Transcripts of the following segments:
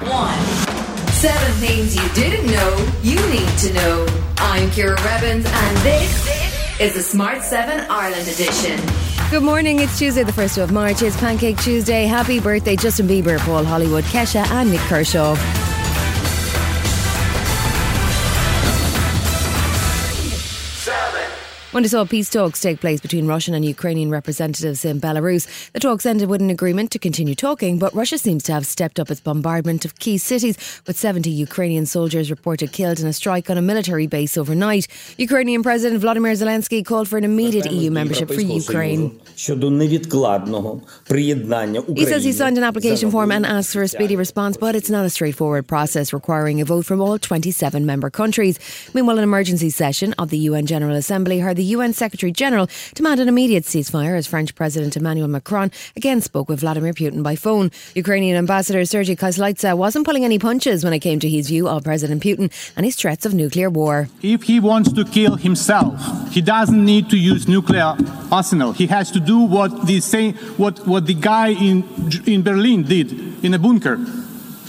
one. Seven things you didn't know you need to know. I'm Ciara Revins, and this is the Smart 7 Ireland edition. Good morning. It's Tuesday, the 1st of March. It's Pancake Tuesday. Happy birthday, Justin Bieber, Paul Hollywood, Kesha, and Nik Kershaw. Monday saw peace talks take place between Russian and Ukrainian representatives in Belarus. The talks ended with an agreement to continue talking, but Russia seems to have stepped up its bombardment of key cities, with 70 Ukrainian soldiers reported killed in a strike on a military base overnight. Ukrainian President Vladimir Zelensky called for an immediate EU membership for Ukraine. He says he signed an application form and asked for a speedy response, but it's not a straightforward process requiring a vote from all 27 member countries. Meanwhile, an emergency session of the UN General Assembly heard the UN Secretary General demand an immediate ceasefire as French President Emmanuel Macron again spoke with Vladimir Putin by phone. Ukrainian Ambassador Sergei Kyslytsya wasn't pulling any punches when it came to his view of President Putin and his threats of nuclear war. If he wants to kill himself, he doesn't need to use nuclear arsenal. He has to do what the same, what, what the guy in in Berlin did in a bunker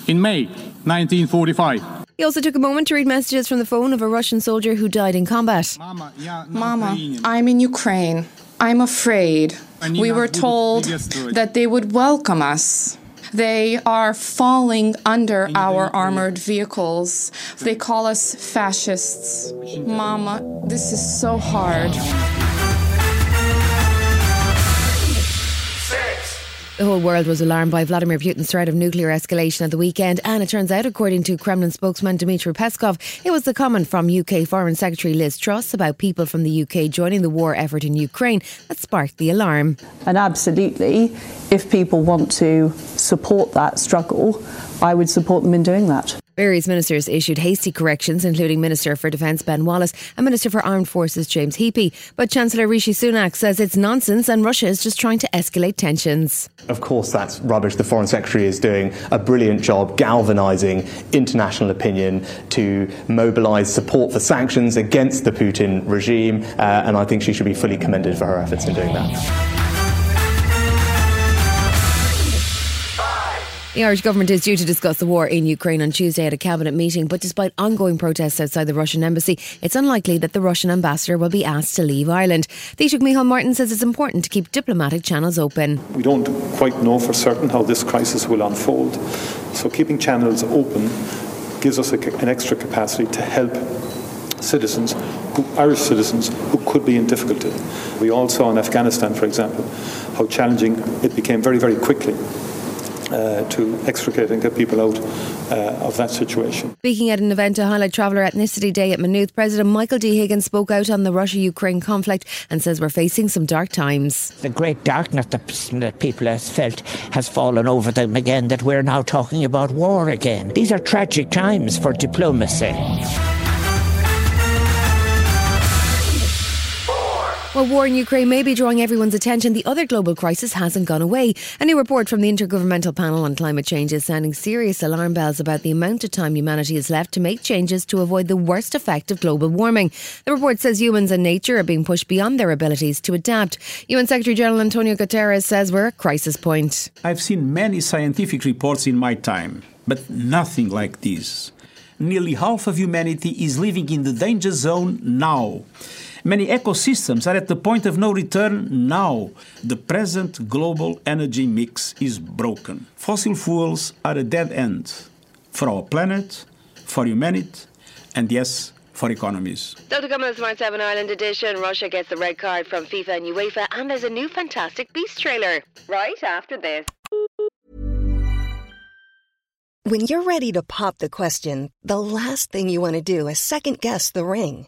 in May 1945. He also took a moment to read messages from the phone of a Russian soldier who died in combat. Mama, I'm in Ukraine. I'm afraid. We were told that they would welcome us. They are falling under our armored vehicles. They call us fascists. Mama, this is so hard. The whole world was alarmed by Vladimir Putin's threat of nuclear escalation at the weekend, and it turns out, according to Kremlin spokesman Dmitry Peskov, it was the comment from UK Foreign Secretary Liz Truss about people from the UK joining the war effort in Ukraine that sparked the alarm. And absolutely, if people want to support that struggle, I would support them in doing that. Various ministers issued hasty corrections, including Minister for Defence Ben Wallace and Minister for Armed Forces James Heappey. But Chancellor Rishi Sunak says it's nonsense and Russia is just trying to escalate tensions. Of course, that's rubbish. The Foreign Secretary is doing a brilliant job galvanising international opinion to mobilise support for sanctions against the Putin regime, uh, and I think she should be fully commended for her efforts in doing that. The Irish government is due to discuss the war in Ukraine on Tuesday at a cabinet meeting, but despite ongoing protests outside the Russian embassy, it's unlikely that the Russian ambassador will be asked to leave Ireland. Taoiseach Micheál Martin says it's important to keep diplomatic channels open. We don't quite know for certain how this crisis will unfold, so keeping channels open gives us a, an extra capacity to help citizens, who, Irish citizens, who could be in difficulty. We all saw in Afghanistan, for example, how challenging it became very, very quickly uh, to extricate and get people out uh, of that situation. Speaking at an event to highlight Traveller Ethnicity Day at Maynooth, President Michael D. Higgins spoke out on the Russia Ukraine conflict and says we're facing some dark times. The great darkness that, that people have felt has fallen over them again, that we're now talking about war again. These are tragic times for diplomacy. While war in Ukraine may be drawing everyone's attention, the other global crisis hasn't gone away. A new report from the Intergovernmental Panel on Climate Change is sounding serious alarm bells about the amount of time humanity has left to make changes to avoid the worst effect of global warming. The report says humans and nature are being pushed beyond their abilities to adapt. UN Secretary General Antonio Guterres says we're at crisis point. I've seen many scientific reports in my time, but nothing like this. Nearly half of humanity is living in the danger zone now. Many ecosystems are at the point of no return now. The present global energy mix is broken. Fossil fuels are a dead end for our planet, for humanity, and yes, for economies. Still to Smart 7 Ireland edition, Russia gets the red card from FIFA and UEFA, and there's a new Fantastic Beast trailer. Right after this. When you're ready to pop the question, the last thing you want to do is second guess the ring.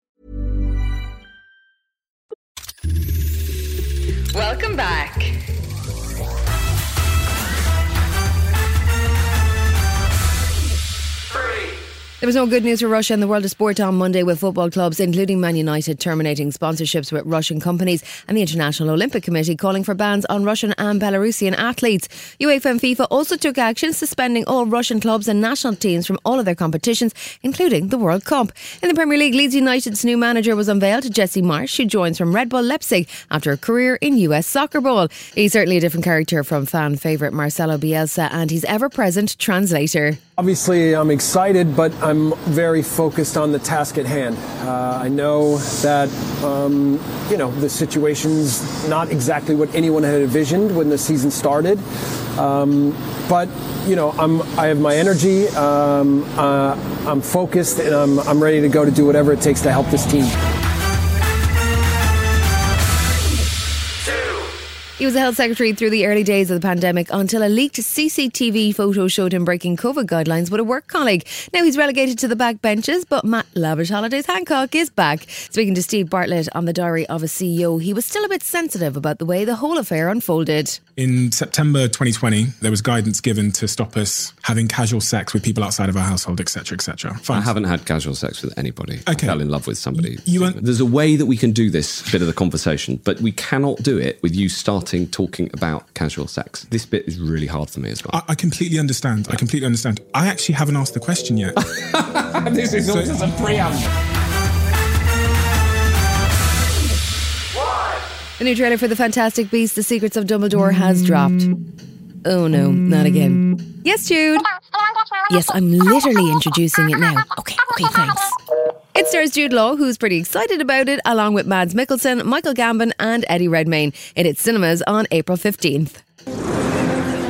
Welcome back. There was no good news for Russia in the world of sport on Monday with football clubs, including Man United, terminating sponsorships with Russian companies and the International Olympic Committee calling for bans on Russian and Belarusian athletes. UEFA and FIFA also took action, suspending all Russian clubs and national teams from all of their competitions, including the World Cup. In the Premier League, Leeds United's new manager was unveiled, Jesse Marsch, who joins from Red Bull Leipzig after a career in US soccer ball. He's certainly a different character from fan favourite Marcelo Bielsa and his ever present translator. Obviously, I'm excited, but I'm very focused on the task at hand. Uh, I know that, um, you know, the situation's not exactly what anyone had envisioned when the season started. Um, but, you know, I'm, I have my energy, um, uh, I'm focused, and I'm, I'm ready to go to do whatever it takes to help this team. He was the health secretary through the early days of the pandemic until a leaked CCTV photo showed him breaking COVID guidelines with a work colleague. Now he's relegated to the back benches, but Matt Lavish Holidays Hancock is back. Speaking to Steve Bartlett on the diary of a CEO, he was still a bit sensitive about the way the whole affair unfolded. In September 2020, there was guidance given to stop us having casual sex with people outside of our household, etc., etc. I haven't had casual sex with anybody. Okay. I fell in love with somebody. You There's a way that we can do this bit of the conversation, but we cannot do it with you starting talking about casual sex. This bit is really hard for me as well. I, I completely understand. I completely understand. I actually haven't asked the question yet. this is So- all just a preamble. The new trailer for The Fantastic Beasts, The Secrets of Dumbledore has dropped. Oh no, not again. Yes, Jude. Yes, I'm literally introducing it now. Okay, okay, thanks. It stars Jude Law, who's pretty excited about it, along with Mads Mikkelsen, Michael Gambon, and Eddie Redmayne. It hits cinemas on April 15th.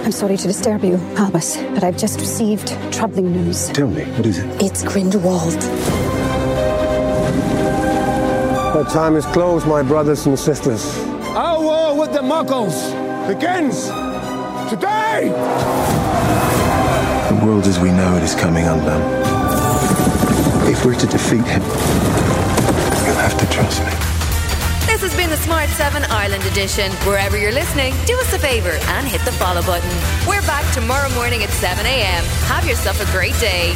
I'm sorry to disturb you, Albus, but I've just received troubling news. Tell me, what is it? It's Grindelwald. The time is closed, my brothers and sisters. Our war with the Muggles begins today! The world as we know it is coming undone. If we're to defeat him, you'll have to trust me. This has been the Smart 7 Ireland edition. Wherever you're listening, do us a favour and hit the follow button. We're back tomorrow morning at 7 a.m. Have yourself a great day.